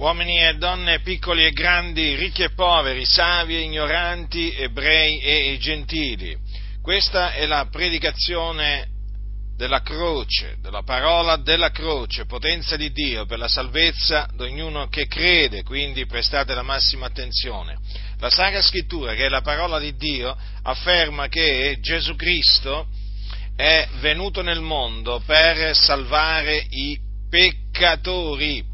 uomini e donne, piccoli e grandi, ricchi e poveri, savi e ignoranti, ebrei e gentili. Questa è la predicazione della croce, della parola della croce, potenza di Dio per la salvezza di ognuno che crede, quindi prestate la massima attenzione. La Sacra Scrittura, che è la parola di Dio, afferma che Gesù Cristo è venuto nel mondo per salvare i peccatori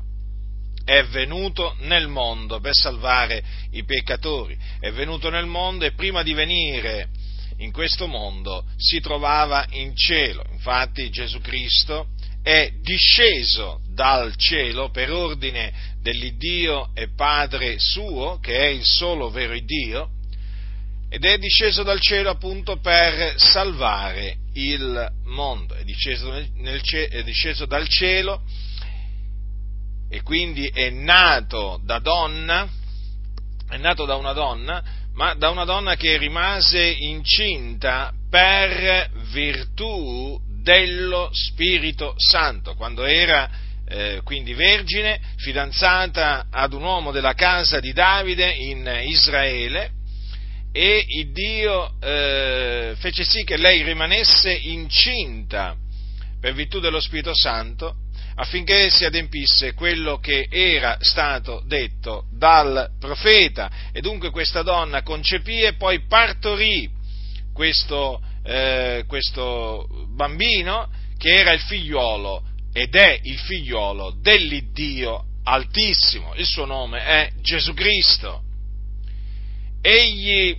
è venuto nel mondo per salvare i peccatori, è venuto nel mondo e prima di venire in questo mondo si trovava in cielo. Infatti Gesù Cristo è disceso dal cielo per ordine dell'Iddio e Padre suo, che è il solo vero Dio, ed è disceso dal cielo appunto per salvare il mondo, è disceso, nel, è disceso dal cielo e quindi è nato da donna, è nato da una donna, ma da una donna che rimase incinta per virtù dello Spirito Santo, quando era eh, quindi vergine, fidanzata ad un uomo della casa di Davide in Israele, e il Dio eh, fece sì che lei rimanesse incinta per virtù dello Spirito Santo affinché si adempisse quello che era stato detto dal profeta. E dunque questa donna concepì e poi partorì questo, eh, questo bambino che era il figliolo ed è il figliolo dell'Iddio Altissimo. Il suo nome è Gesù Cristo. Egli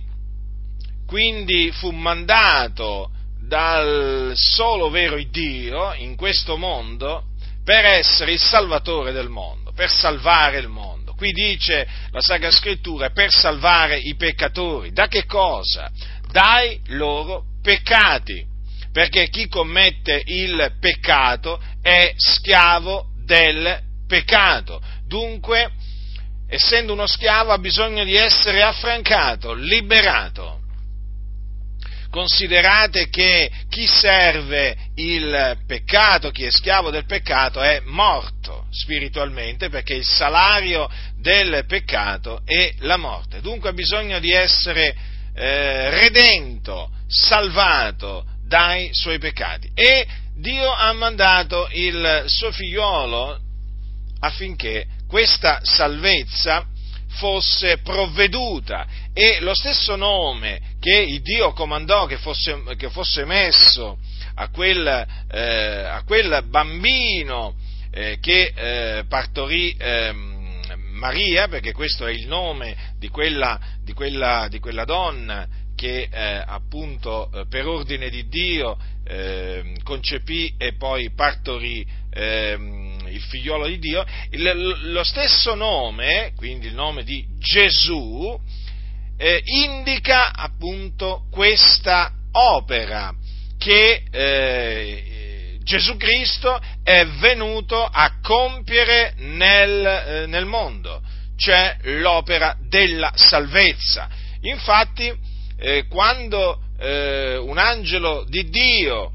quindi fu mandato dal solo vero Dio in questo mondo per essere il salvatore del mondo, per salvare il mondo. Qui dice la Sacra Scrittura per salvare i peccatori. Da che cosa? Dai loro peccati. Perché chi commette il peccato è schiavo del peccato. Dunque, essendo uno schiavo, ha bisogno di essere affrancato, liberato considerate che chi serve il peccato, chi è schiavo del peccato, è morto spiritualmente perché il salario del peccato è la morte. Dunque ha bisogno di essere eh, redento, salvato dai suoi peccati. E Dio ha mandato il suo figliolo affinché questa salvezza fosse provveduta. E lo stesso nome che Dio comandò che fosse, che fosse messo a quel, eh, a quel bambino eh, che eh, partorì ehm, Maria, perché questo è il nome di quella, di quella, di quella donna che eh, appunto eh, per ordine di Dio eh, concepì e poi partorì eh, il figliolo di Dio, il, lo stesso nome, quindi il nome di Gesù, eh, indica appunto questa opera che eh, Gesù Cristo è venuto a compiere nel, eh, nel mondo, cioè l'opera della salvezza. Infatti, eh, quando eh, un angelo di Dio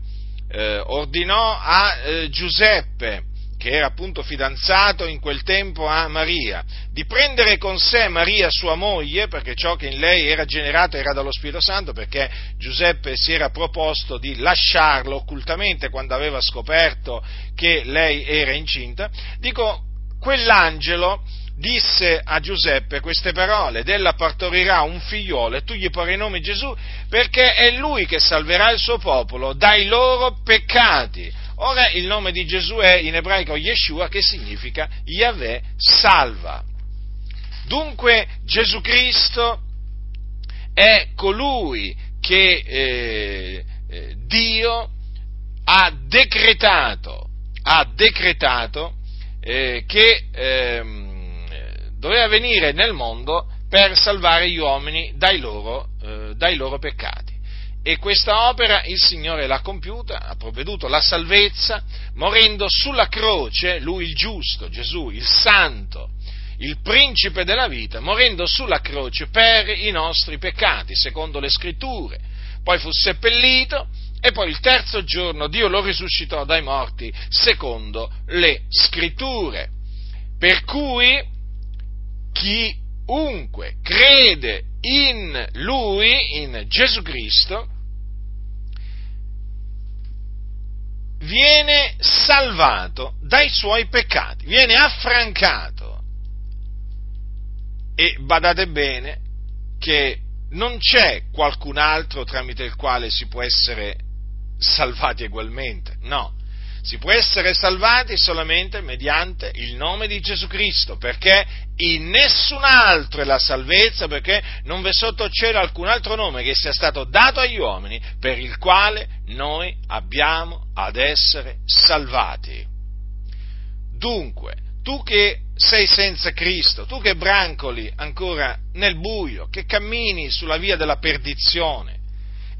eh, ordinò a Giuseppe, che era appunto fidanzato in quel tempo a Maria, di prendere con sé Maria sua moglie, perché ciò che in lei era generato era dallo Spirito Santo, perché Giuseppe si era proposto di lasciarlo occultamente quando aveva scoperto che lei era incinta, dico, quell'angelo disse a Giuseppe queste parole, ed ella partorirà un figliolo e tu gli porrai nome Gesù perché è lui che salverà il suo popolo dai loro peccati. Ora il nome di Gesù è in ebraico Yeshua che significa Yahweh salva. Dunque Gesù Cristo è colui che eh, eh, Dio ha decretato, ha decretato eh, che ehm, doveva venire nel mondo per salvare gli uomini dai loro, eh, dai loro peccati. E questa opera il Signore l'ha compiuta, ha provveduto la salvezza, morendo sulla croce, lui il giusto, Gesù, il santo, il principe della vita, morendo sulla croce per i nostri peccati, secondo le scritture. Poi fu seppellito e poi il terzo giorno Dio lo risuscitò dai morti, secondo le scritture. Per cui chiunque crede in Lui, in Gesù Cristo, viene salvato dai suoi peccati, viene affrancato. E badate bene che non c'è qualcun altro tramite il quale si può essere salvati ugualmente, no. Si può essere salvati solamente mediante il nome di Gesù Cristo, perché in nessun altro è la salvezza, perché non v'è sotto cielo alcun altro nome che sia stato dato agli uomini per il quale noi abbiamo ad essere salvati. Dunque, tu che sei senza Cristo, tu che brancoli ancora nel buio, che cammini sulla via della perdizione,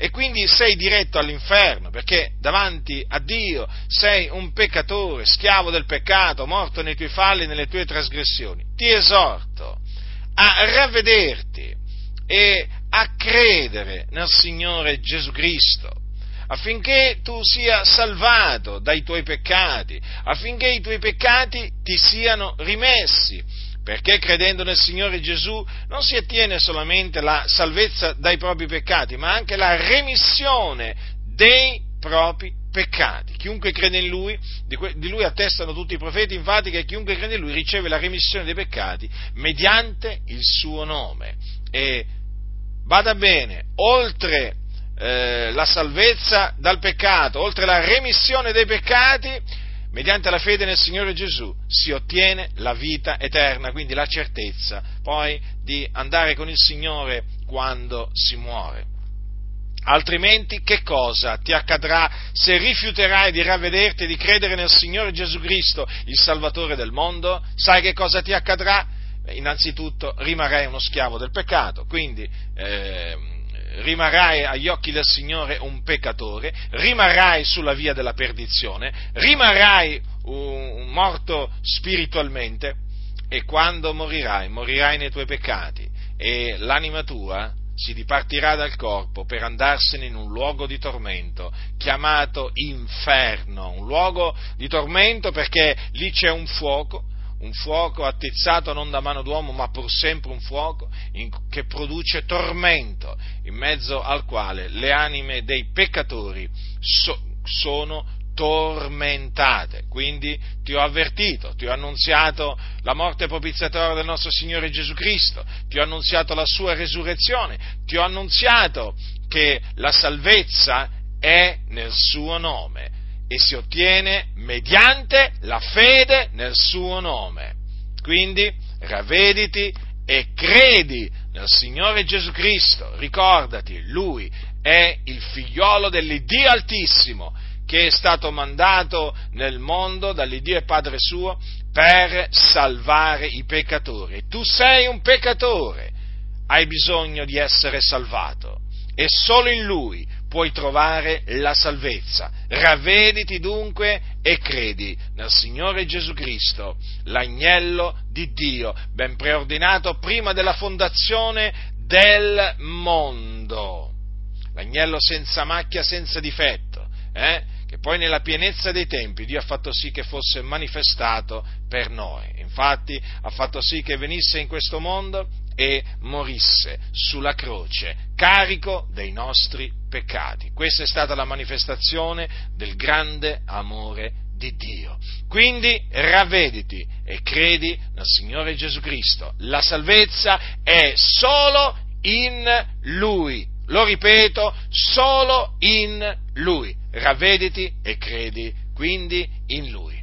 e quindi sei diretto all'inferno perché davanti a Dio sei un peccatore, schiavo del peccato, morto nei tuoi falli e nelle tue trasgressioni. Ti esorto a ravvederti e a credere nel Signore Gesù Cristo affinché tu sia salvato dai tuoi peccati, affinché i tuoi peccati ti siano rimessi perché credendo nel Signore Gesù non si ottiene solamente la salvezza dai propri peccati, ma anche la remissione dei propri peccati. Chiunque crede in Lui, di Lui attestano tutti i profeti, infatti, che chiunque crede in Lui riceve la remissione dei peccati mediante il suo nome. E vada bene, oltre eh, la salvezza dal peccato, oltre la remissione dei peccati, mediante la fede nel Signore Gesù si ottiene la vita eterna, quindi la certezza poi di andare con il Signore quando si muore. Altrimenti che cosa ti accadrà se rifiuterai di ravvederti e di credere nel Signore Gesù Cristo, il Salvatore del mondo? Sai che cosa ti accadrà? Innanzitutto rimarrai uno schiavo del peccato, quindi eh, rimarrai agli occhi del Signore un peccatore, rimarrai sulla via della perdizione, rimarrai un morto spiritualmente e quando morirai, morirai nei tuoi peccati e l'anima tua si dipartirà dal corpo per andarsene in un luogo di tormento chiamato inferno, un luogo di tormento perché lì c'è un fuoco un fuoco attizzato non da mano d'uomo, ma pur sempre un fuoco in, che produce tormento, in mezzo al quale le anime dei peccatori so, sono tormentate. Quindi ti ho avvertito, ti ho annunziato la morte propiziatoria del nostro Signore Gesù Cristo, ti ho annunziato la sua resurrezione, ti ho annunziato che la salvezza è nel suo nome e si ottiene mediante la fede nel suo nome. Quindi ravvediti e credi nel Signore Gesù Cristo, ricordati, Lui è il figliolo dell'Iddio Altissimo che è stato mandato nel mondo dall'Iddio e Padre suo per salvare i peccatori. Tu sei un peccatore, hai bisogno di essere salvato e solo in Lui puoi trovare la salvezza. Ravvediti dunque e credi nel Signore Gesù Cristo, l'agnello di Dio, ben preordinato prima della fondazione del mondo. L'agnello senza macchia, senza difetto, eh? che poi nella pienezza dei tempi Dio ha fatto sì che fosse manifestato per noi. Infatti ha fatto sì che venisse in questo mondo e morisse sulla croce, carico dei nostri peccati. Questa è stata la manifestazione del grande amore di Dio. Quindi ravvediti e credi nel Signore Gesù Cristo. La salvezza è solo in Lui. Lo ripeto, solo in Lui. Ravvediti e credi quindi in Lui.